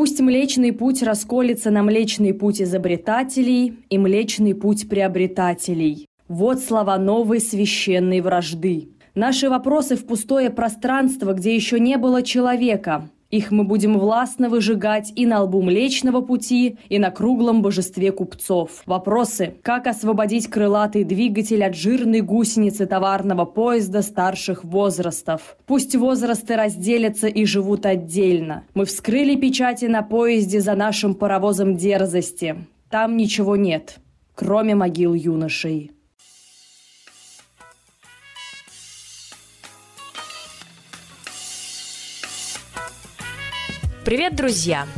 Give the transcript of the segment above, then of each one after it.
Пусть Млечный Путь расколется на Млечный Путь изобретателей и Млечный Путь приобретателей. Вот слова новой священной вражды. Наши вопросы в пустое пространство, где еще не было человека. Их мы будем властно выжигать и на лбу Млечного Пути, и на круглом божестве купцов. Вопросы, как освободить крылатый двигатель от жирной гусеницы товарного поезда старших возрастов. Пусть возрасты разделятся и живут отдельно. Мы вскрыли печати на поезде за нашим паровозом дерзости. Там ничего нет, кроме могил юношей. Привет, друзья!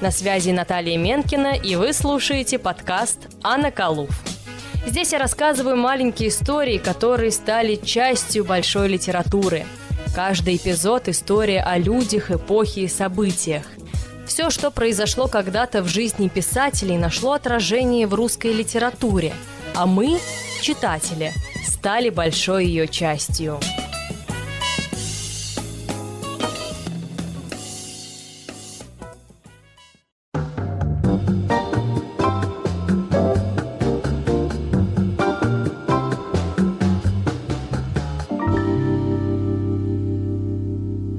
На связи Наталья Менкина, и вы слушаете подкаст «Анна Калуф». Здесь я рассказываю маленькие истории, которые стали частью большой литературы. Каждый эпизод – история о людях, эпохе и событиях. Все, что произошло когда-то в жизни писателей, нашло отражение в русской литературе, а мы, читатели, стали большой ее частью.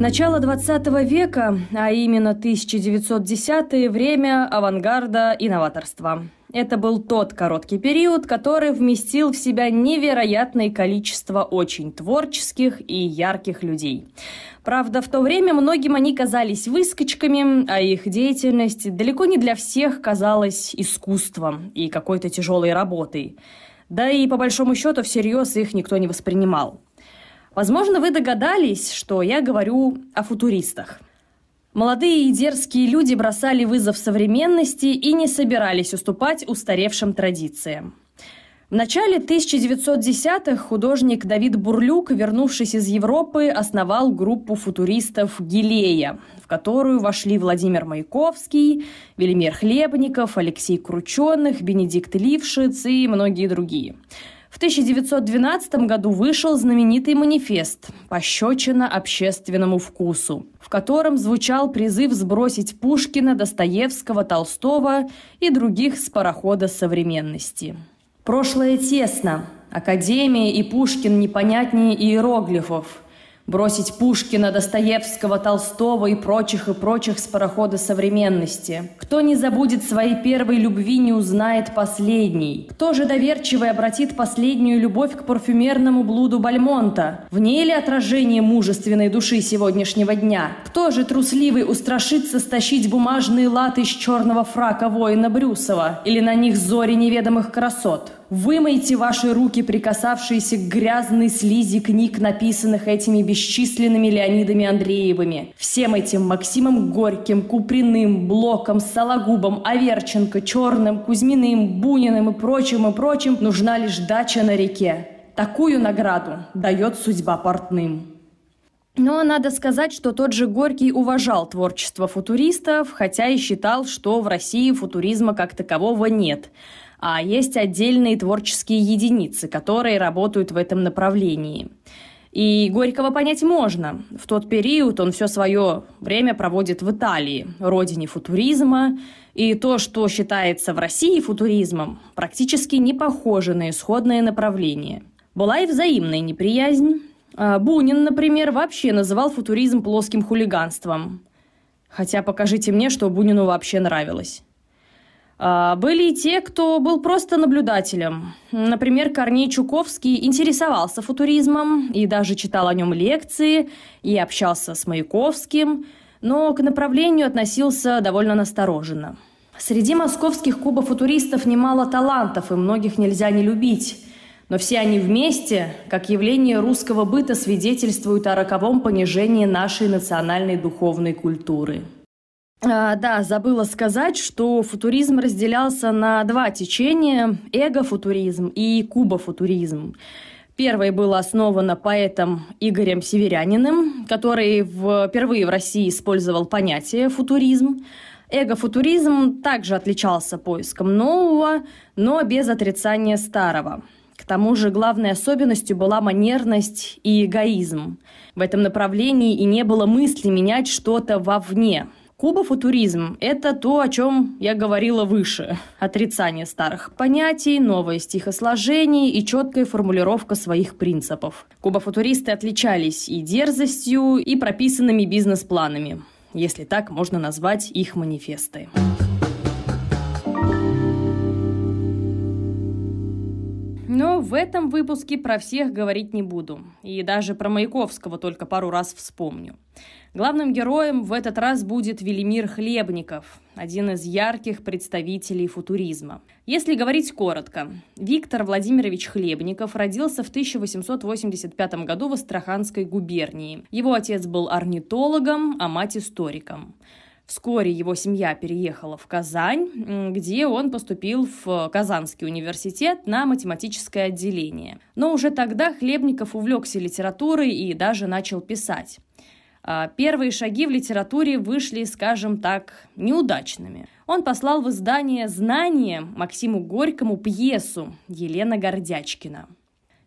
Начало 20 века, а именно 1910-е, время авангарда и новаторства. Это был тот короткий период, который вместил в себя невероятное количество очень творческих и ярких людей. Правда, в то время многим они казались выскочками, а их деятельность далеко не для всех казалась искусством и какой-то тяжелой работой. Да и по большому счету всерьез их никто не воспринимал. Возможно, вы догадались, что я говорю о футуристах. Молодые и дерзкие люди бросали вызов современности и не собирались уступать устаревшим традициям. В начале 1910-х художник Давид Бурлюк, вернувшись из Европы, основал группу футуристов «Гилея», в которую вошли Владимир Маяковский, Велимир Хлебников, Алексей Крученых, Бенедикт Лившиц и многие другие – в 1912 году вышел знаменитый манифест «Пощечина общественному вкусу», в котором звучал призыв сбросить Пушкина, Достоевского, Толстого и других с парохода современности. Прошлое тесно. Академия и Пушкин непонятнее иероглифов – Бросить Пушкина, Достоевского, Толстого и прочих и прочих с парохода современности. Кто не забудет своей первой любви, не узнает последней. Кто же доверчивый обратит последнюю любовь к парфюмерному блуду Бальмонта? В ней ли отражение мужественной души сегодняшнего дня? Кто же трусливый устрашится стащить бумажные латы из черного фрака воина Брюсова? Или на них зори неведомых красот? Вымойте ваши руки, прикасавшиеся к грязной слизи книг, написанных этими бесчисленными Леонидами Андреевыми. Всем этим Максимом Горьким, Куприным, Блоком, Сологубом, Аверченко, Черным, Кузьминым, Буниным и прочим, и прочим нужна лишь дача на реке. Такую награду дает судьба портным. Но надо сказать, что тот же Горький уважал творчество футуристов, хотя и считал, что в России футуризма как такового нет – а есть отдельные творческие единицы, которые работают в этом направлении. И Горького понять можно. В тот период он все свое время проводит в Италии, родине футуризма, и то, что считается в России футуризмом, практически не похоже на исходное направление. Была и взаимная неприязнь. А Бунин, например, вообще называл футуризм плоским хулиганством. Хотя покажите мне, что Бунину вообще нравилось. А, были и те, кто был просто наблюдателем. Например, Корней Чуковский интересовался футуризмом и даже читал о нем лекции и общался с Маяковским, но к направлению относился довольно настороженно. Среди московских кубофутуристов немало талантов, и многих нельзя не любить. Но все они вместе, как явление русского быта, свидетельствуют о роковом понижении нашей национальной духовной культуры. А, да, забыла сказать, что футуризм разделялся на два течения – эго-футуризм и кубофутуризм. Первое было основано поэтом Игорем Северяниным, который впервые в России использовал понятие «футуризм». Эго-футуризм также отличался поиском нового, но без отрицания старого. К тому же главной особенностью была манерность и эгоизм. В этом направлении и не было мысли менять что-то вовне – Кубофутуризм – это то, о чем я говорила выше. Отрицание старых понятий, новое стихосложение и четкая формулировка своих принципов. Кубофутуристы отличались и дерзостью, и прописанными бизнес-планами, если так можно назвать их манифесты. Но в этом выпуске про всех говорить не буду. И даже про Маяковского только пару раз вспомню. Главным героем в этот раз будет Велимир Хлебников, один из ярких представителей футуризма. Если говорить коротко, Виктор Владимирович Хлебников родился в 1885 году в Астраханской губернии. Его отец был орнитологом, а мать историком. Вскоре его семья переехала в Казань, где он поступил в Казанский университет на математическое отделение. Но уже тогда Хлебников увлекся литературой и даже начал писать. А, первые шаги в литературе вышли, скажем так, неудачными. Он послал в издание «Знание» Максиму Горькому пьесу «Елена Гордячкина».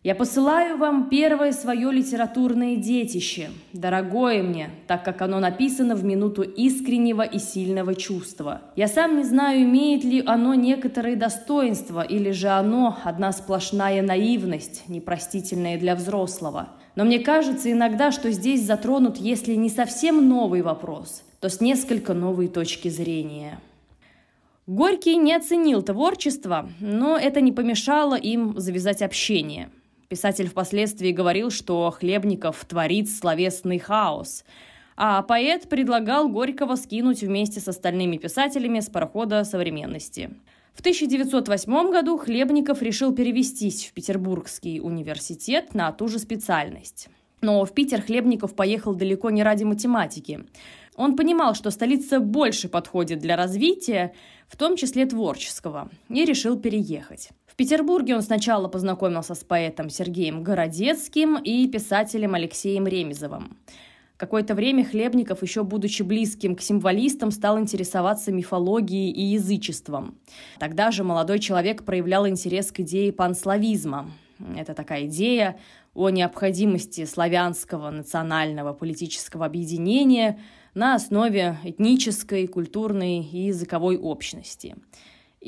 Я посылаю вам первое свое литературное детище, дорогое мне, так как оно написано в минуту искреннего и сильного чувства. Я сам не знаю, имеет ли оно некоторые достоинства, или же оно одна сплошная наивность, непростительная для взрослого. Но мне кажется иногда, что здесь затронут, если не совсем новый вопрос, то с несколько новой точки зрения. Горький не оценил творчество, но это не помешало им завязать общение – Писатель впоследствии говорил, что Хлебников творит словесный хаос, а поэт предлагал Горького скинуть вместе с остальными писателями с парохода современности. В 1908 году Хлебников решил перевестись в Петербургский университет на ту же специальность. Но в Питер Хлебников поехал далеко не ради математики. Он понимал, что столица больше подходит для развития, в том числе творческого, и решил переехать. Петербурге он сначала познакомился с поэтом Сергеем Городецким и писателем Алексеем Ремезовым. Какое-то время Хлебников, еще будучи близким к символистам, стал интересоваться мифологией и язычеством. Тогда же молодой человек проявлял интерес к идее панславизма. Это такая идея о необходимости славянского национального политического объединения на основе этнической, культурной и языковой общности –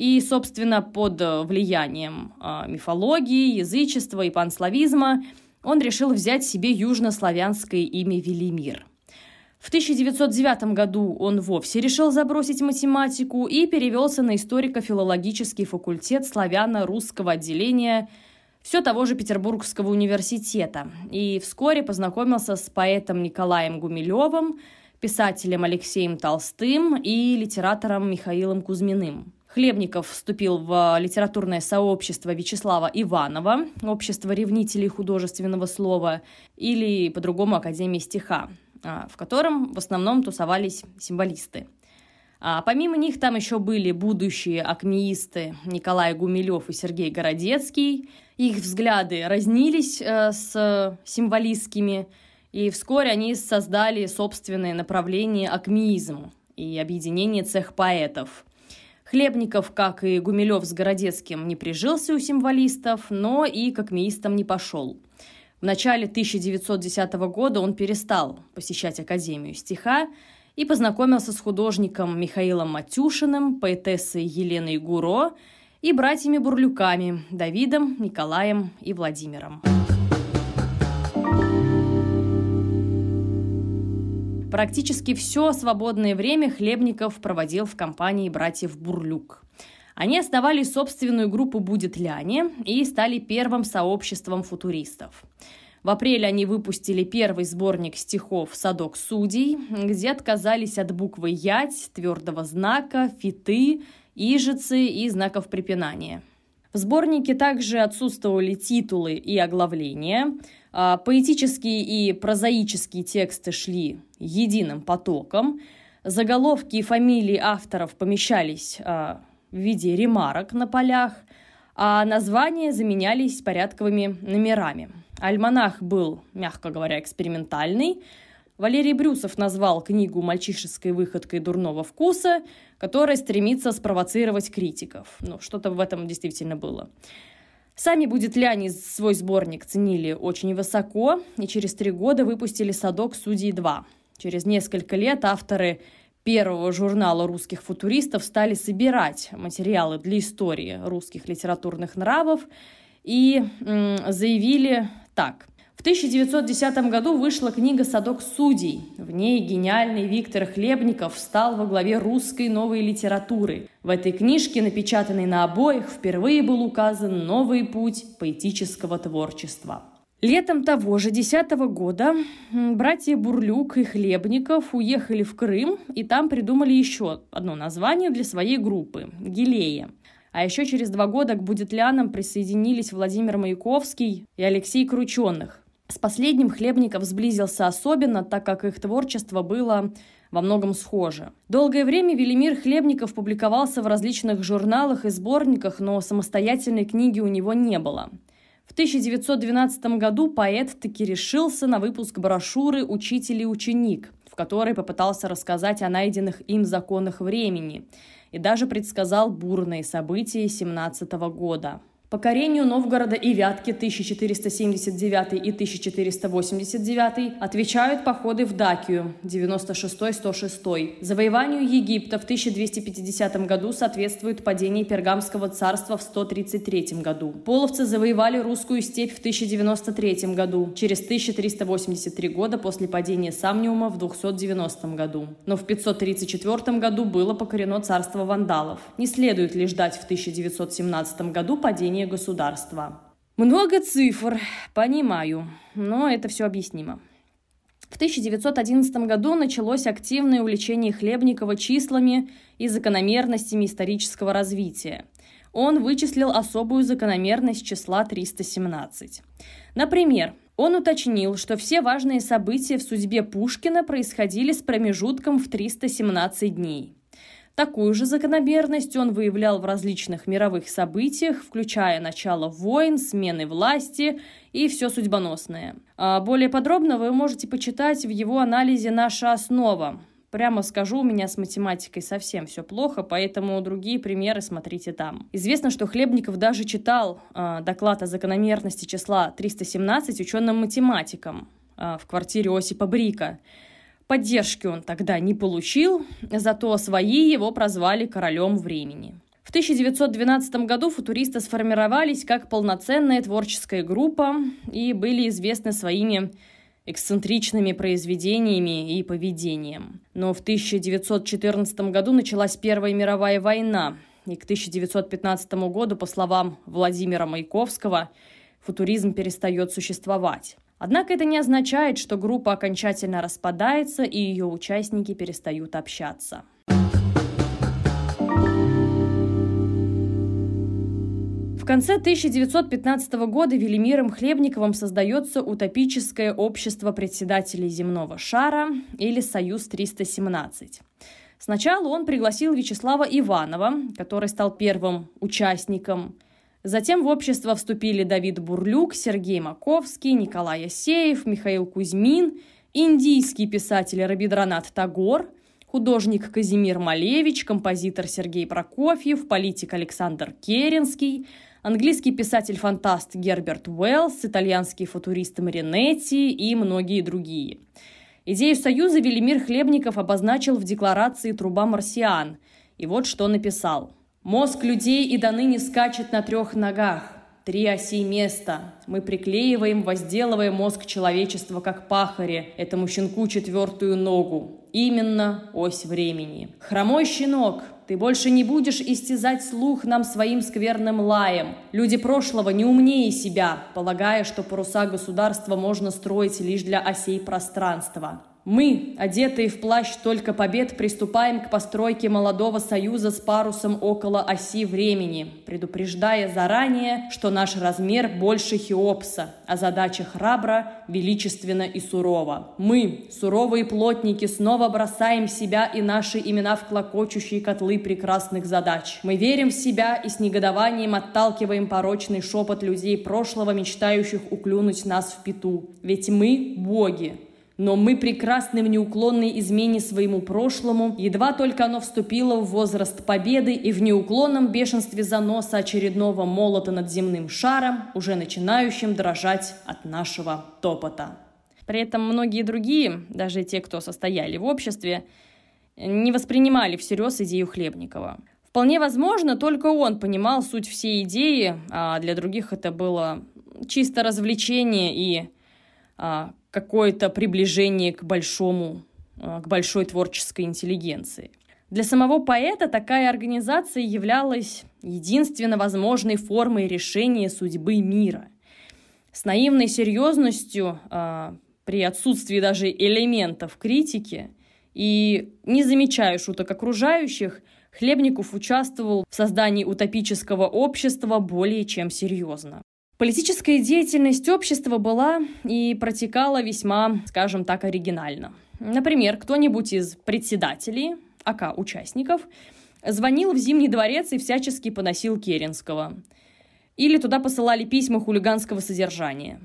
и, собственно, под э, влиянием э, мифологии, язычества и панславизма он решил взять себе южнославянское имя Велимир. В 1909 году он вовсе решил забросить математику и перевелся на историко-филологический факультет славяно-русского отделения все того же Петербургского университета и вскоре познакомился с поэтом Николаем Гумилевым, писателем Алексеем Толстым и литератором Михаилом Кузьминым. Хлебников вступил в литературное сообщество Вячеслава Иванова, общество ревнителей художественного слова, или по-другому Академии стиха, а, в котором в основном тусовались символисты. А помимо них там еще были будущие акмеисты Николай Гумилев и Сергей Городецкий. Их взгляды разнились э, с символистскими, и вскоре они создали собственное направление акмеизм и объединение цех поэтов – Хлебников, как и Гумилев с Городецким, не прижился у символистов, но и к акмеистам не пошел. В начале 1910 года он перестал посещать Академию стиха и познакомился с художником Михаилом Матюшиным, поэтессой Еленой Гуро и братьями Бурлюками Давидом, Николаем и Владимиром. Практически все свободное время Хлебников проводил в компании братьев Бурлюк. Они основали собственную группу «Будет ляне» и стали первым сообществом футуристов. В апреле они выпустили первый сборник стихов «Садок судей», где отказались от буквы «ять», твердого знака, фиты, ижицы и знаков препинания. В сборнике также отсутствовали титулы и оглавления – а, поэтические и прозаические тексты шли единым потоком. Заголовки и фамилии авторов помещались а, в виде ремарок на полях, а названия заменялись порядковыми номерами. Альманах был, мягко говоря, экспериментальный. Валерий Брюсов назвал книгу мальчишеской выходкой дурного вкуса, которая стремится спровоцировать критиков. Ну, что-то в этом действительно было. Сами будет Ляни свой сборник ценили очень высоко, и через три года выпустили «Садок судей 2». Через несколько лет авторы первого журнала русских футуристов стали собирать материалы для истории русских литературных нравов и заявили так. В 1910 году вышла книга «Садок судей». В ней гениальный Виктор Хлебников стал во главе русской новой литературы. В этой книжке, напечатанной на обоих, впервые был указан новый путь поэтического творчества. Летом того же десятого года братья Бурлюк и Хлебников уехали в Крым и там придумали еще одно название для своей группы – «Гилея». А еще через два года к Будетлянам присоединились Владимир Маяковский и Алексей Крученых. С последним Хлебников сблизился особенно, так как их творчество было во многом схоже. Долгое время Велимир Хлебников публиковался в различных журналах и сборниках, но самостоятельной книги у него не было. В 1912 году поэт таки решился на выпуск брошюры «Учитель и ученик», в которой попытался рассказать о найденных им законах времени и даже предсказал бурные события 17 года. Покорению Новгорода и Вятки 1479 и 1489 отвечают походы в Дакию 96-106. Завоеванию Египта в 1250 году соответствует падение Пергамского царства в 133 году. Половцы завоевали русскую степь в 1093 году, через 1383 года после падения Самниума в 290 году. Но в 534 году было покорено царство вандалов. Не следует ли ждать в 1917 году падения управления государства. Много цифр, понимаю, но это все объяснимо. В 1911 году началось активное увлечение Хлебникова числами и закономерностями исторического развития. Он вычислил особую закономерность числа 317. Например, он уточнил, что все важные события в судьбе Пушкина происходили с промежутком в 317 дней. Такую же закономерность он выявлял в различных мировых событиях, включая начало войн, смены власти и все судьбоносное. А более подробно вы можете почитать в его анализе «Наша основа». Прямо скажу, у меня с математикой совсем все плохо, поэтому другие примеры смотрите там. Известно, что Хлебников даже читал э, доклад о закономерности числа 317 ученым-математикам э, в квартире Осипа Брика. Поддержки он тогда не получил, зато свои его прозвали королем времени. В 1912 году футуристы сформировались как полноценная творческая группа и были известны своими эксцентричными произведениями и поведением. Но в 1914 году началась Первая мировая война, и к 1915 году, по словам Владимира Маяковского, футуризм перестает существовать. Однако это не означает, что группа окончательно распадается и ее участники перестают общаться. В конце 1915 года Велимиром Хлебниковым создается утопическое общество председателей земного шара или Союз 317. Сначала он пригласил Вячеслава Иванова, который стал первым участником – Затем в общество вступили Давид Бурлюк, Сергей Маковский, Николай Асеев, Михаил Кузьмин, индийский писатель Рабидранат Тагор, художник Казимир Малевич, композитор Сергей Прокофьев, политик Александр Керенский, английский писатель-фантаст Герберт Уэллс, итальянский футурист Маринетти и многие другие. Идею союза Велимир Хлебников обозначил в декларации «Труба марсиан». И вот что написал – Мозг людей и до ныне скачет на трех ногах. Три оси места. Мы приклеиваем, возделывая мозг человечества, как пахари, этому щенку четвертую ногу. Именно ось времени. Хромой щенок, ты больше не будешь истязать слух нам своим скверным лаем. Люди прошлого не умнее себя, полагая, что паруса государства можно строить лишь для осей пространства. Мы, одетые в плащ только побед, приступаем к постройке молодого союза с парусом около оси времени, предупреждая заранее, что наш размер больше Хеопса, а задача храбра, величественна и сурова. Мы, суровые плотники, снова бросаем себя и наши имена в клокочущие котлы прекрасных задач. Мы верим в себя и с негодованием отталкиваем порочный шепот людей прошлого, мечтающих уклюнуть нас в пету. Ведь мы – боги, но мы прекрасны в неуклонной измене своему прошлому, едва только оно вступило в возраст победы и в неуклонном бешенстве заноса очередного молота над земным шаром, уже начинающим дрожать от нашего топота. При этом многие другие, даже те, кто состояли в обществе, не воспринимали всерьез идею Хлебникова. Вполне возможно, только он понимал суть всей идеи, а для других это было чисто развлечение и а, какое-то приближение к большому, а, к большой творческой интеллигенции. Для самого поэта такая организация являлась единственно возможной формой решения судьбы мира. С наивной серьезностью, а, при отсутствии даже элементов критики и не замечая шуток окружающих, Хлебников участвовал в создании утопического общества более чем серьезно. Политическая деятельность общества была и протекала весьма, скажем так, оригинально. Например, кто-нибудь из председателей, АК участников, звонил в Зимний дворец и всячески поносил Керенского. Или туда посылали письма хулиганского содержания.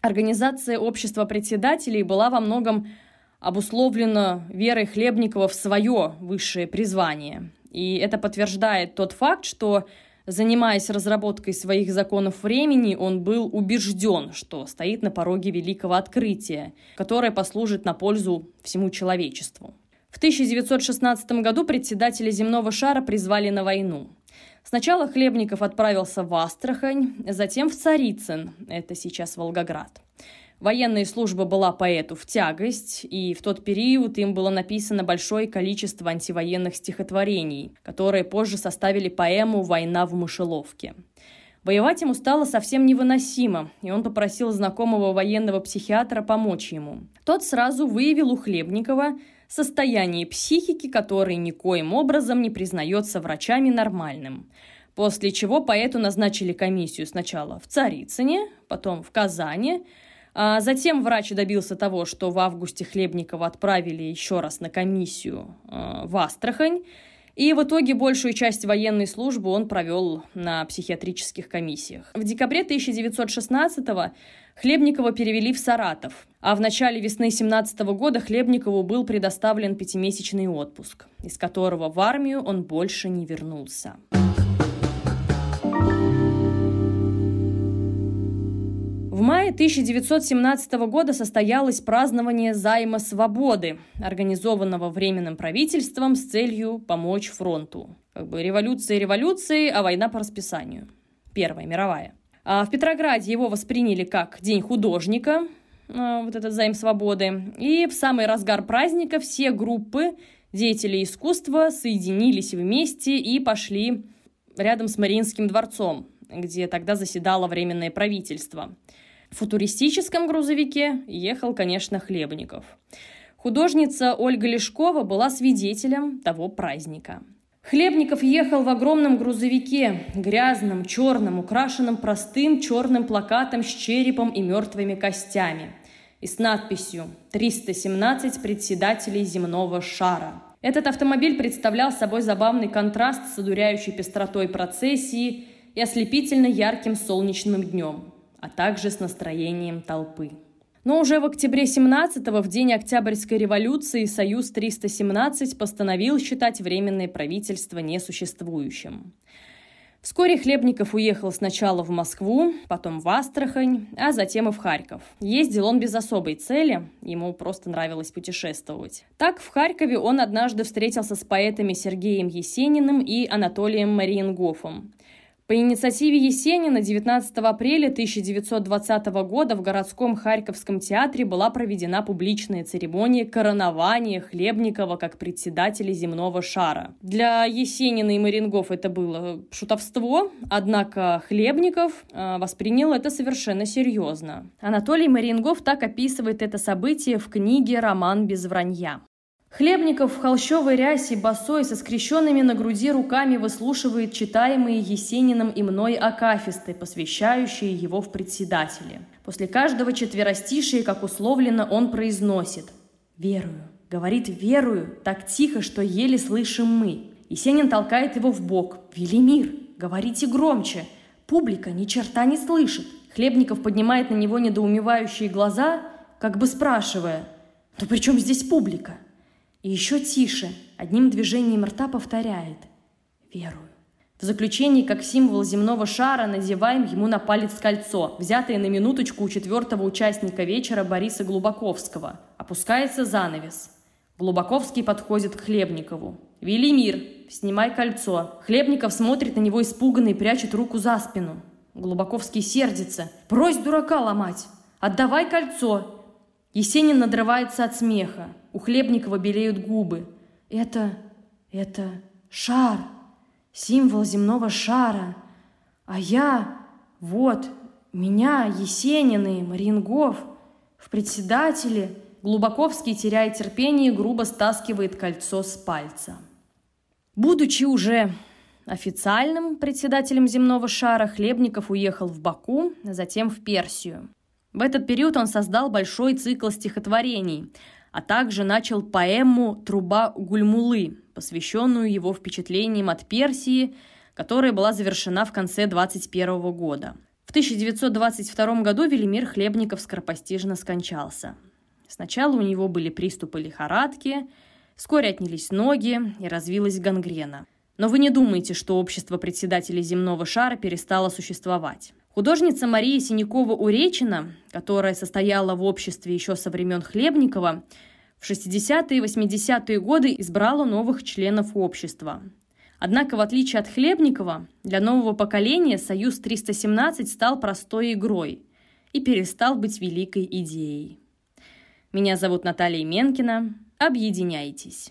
Организация общества председателей была во многом обусловлено верой Хлебникова в свое высшее призвание. И это подтверждает тот факт, что Занимаясь разработкой своих законов времени, он был убежден, что стоит на пороге великого открытия, которое послужит на пользу всему человечеству. В 1916 году председателя земного шара призвали на войну. Сначала Хлебников отправился в Астрахань, затем в Царицын, это сейчас Волгоград. Военная служба была поэту в тягость, и в тот период им было написано большое количество антивоенных стихотворений, которые позже составили поэму «Война в мышеловке». Воевать ему стало совсем невыносимо, и он попросил знакомого военного психиатра помочь ему. Тот сразу выявил у Хлебникова состояние психики, которое никоим образом не признается врачами нормальным. После чего поэту назначили комиссию сначала в Царицыне, потом в Казани, затем врач добился того, что в августе Хлебникова отправили еще раз на комиссию э, в Астрахань, и в итоге большую часть военной службы он провел на психиатрических комиссиях. В декабре 1916-го Хлебникова перевели в Саратов, а в начале весны 17 года Хлебникову был предоставлен пятимесячный отпуск, из которого в армию он больше не вернулся. Мае 1917 года состоялось празднование займа свободы, организованного Временным правительством с целью помочь фронту. Как бы революция революции, а война по расписанию. Первая мировая. А в Петрограде его восприняли как День художника, а, вот этот займ свободы. И в самый разгар праздника все группы деятелей искусства соединились вместе и пошли рядом с Мариинским дворцом, где тогда заседало Временное правительство – футуристическом грузовике ехал, конечно, Хлебников. Художница Ольга Лешкова была свидетелем того праздника. Хлебников ехал в огромном грузовике, грязном, черном, украшенном простым черным плакатом с черепом и мертвыми костями и с надписью «317 председателей земного шара». Этот автомобиль представлял собой забавный контраст с одуряющей пестротой процессии и ослепительно ярким солнечным днем а также с настроением толпы. Но уже в октябре 17-го, в день Октябрьской революции, Союз 317 постановил считать Временное правительство несуществующим. Вскоре Хлебников уехал сначала в Москву, потом в Астрахань, а затем и в Харьков. Ездил он без особой цели, ему просто нравилось путешествовать. Так, в Харькове он однажды встретился с поэтами Сергеем Есениным и Анатолием Мариенгофом. По инициативе Есенина 19 апреля 1920 года в городском Харьковском театре была проведена публичная церемония коронования Хлебникова как председателя земного шара. Для Есенина и Марингов это было шутовство, однако Хлебников э, воспринял это совершенно серьезно. Анатолий Марингов так описывает это событие в книге «Роман без вранья». Хлебников в холщовой рясе, босой, со скрещенными на груди руками выслушивает читаемые Есениным и мной акафисты, посвящающие его в председатели. После каждого четверостишия, как условлено, он произносит «Верую». Говорит «верую» так тихо, что еле слышим мы. Есенин толкает его в бок. «Велимир, говорите громче». Публика ни черта не слышит. Хлебников поднимает на него недоумевающие глаза, как бы спрашивая «Ну при чем здесь публика?» И еще тише, одним движением рта повторяет «Верую». В заключении, как символ земного шара, надеваем ему на палец кольцо, взятое на минуточку у четвертого участника вечера Бориса Глубаковского. Опускается занавес. Глубоковский подходит к Хлебникову. «Велимир, снимай кольцо». Хлебников смотрит на него испуганно и прячет руку за спину. Глубоковский сердится. «Брось дурака ломать! Отдавай кольцо!» Есенин надрывается от смеха. У Хлебникова белеют губы. «Это... это... шар! Символ земного шара! А я... вот... меня, Есенины, Марингов, в председателе...» Глубоковский, теряя терпение, грубо стаскивает кольцо с пальца. Будучи уже официальным председателем земного шара, Хлебников уехал в Баку, затем в Персию. В этот период он создал большой цикл стихотворений, а также начал поэму «Труба Гульмулы», посвященную его впечатлениям от Персии, которая была завершена в конце 21 года. В 1922 году Велимир Хлебников скоропостижно скончался. Сначала у него были приступы лихорадки, вскоре отнялись ноги и развилась гангрена. Но вы не думайте, что общество председателей земного шара перестало существовать. Художница Мария Синякова-Уречина, которая состояла в обществе еще со времен Хлебникова, в 60-е и 80-е годы избрала новых членов общества. Однако, в отличие от Хлебникова, для нового поколения «Союз 317» стал простой игрой и перестал быть великой идеей. Меня зовут Наталья Менкина. Объединяйтесь.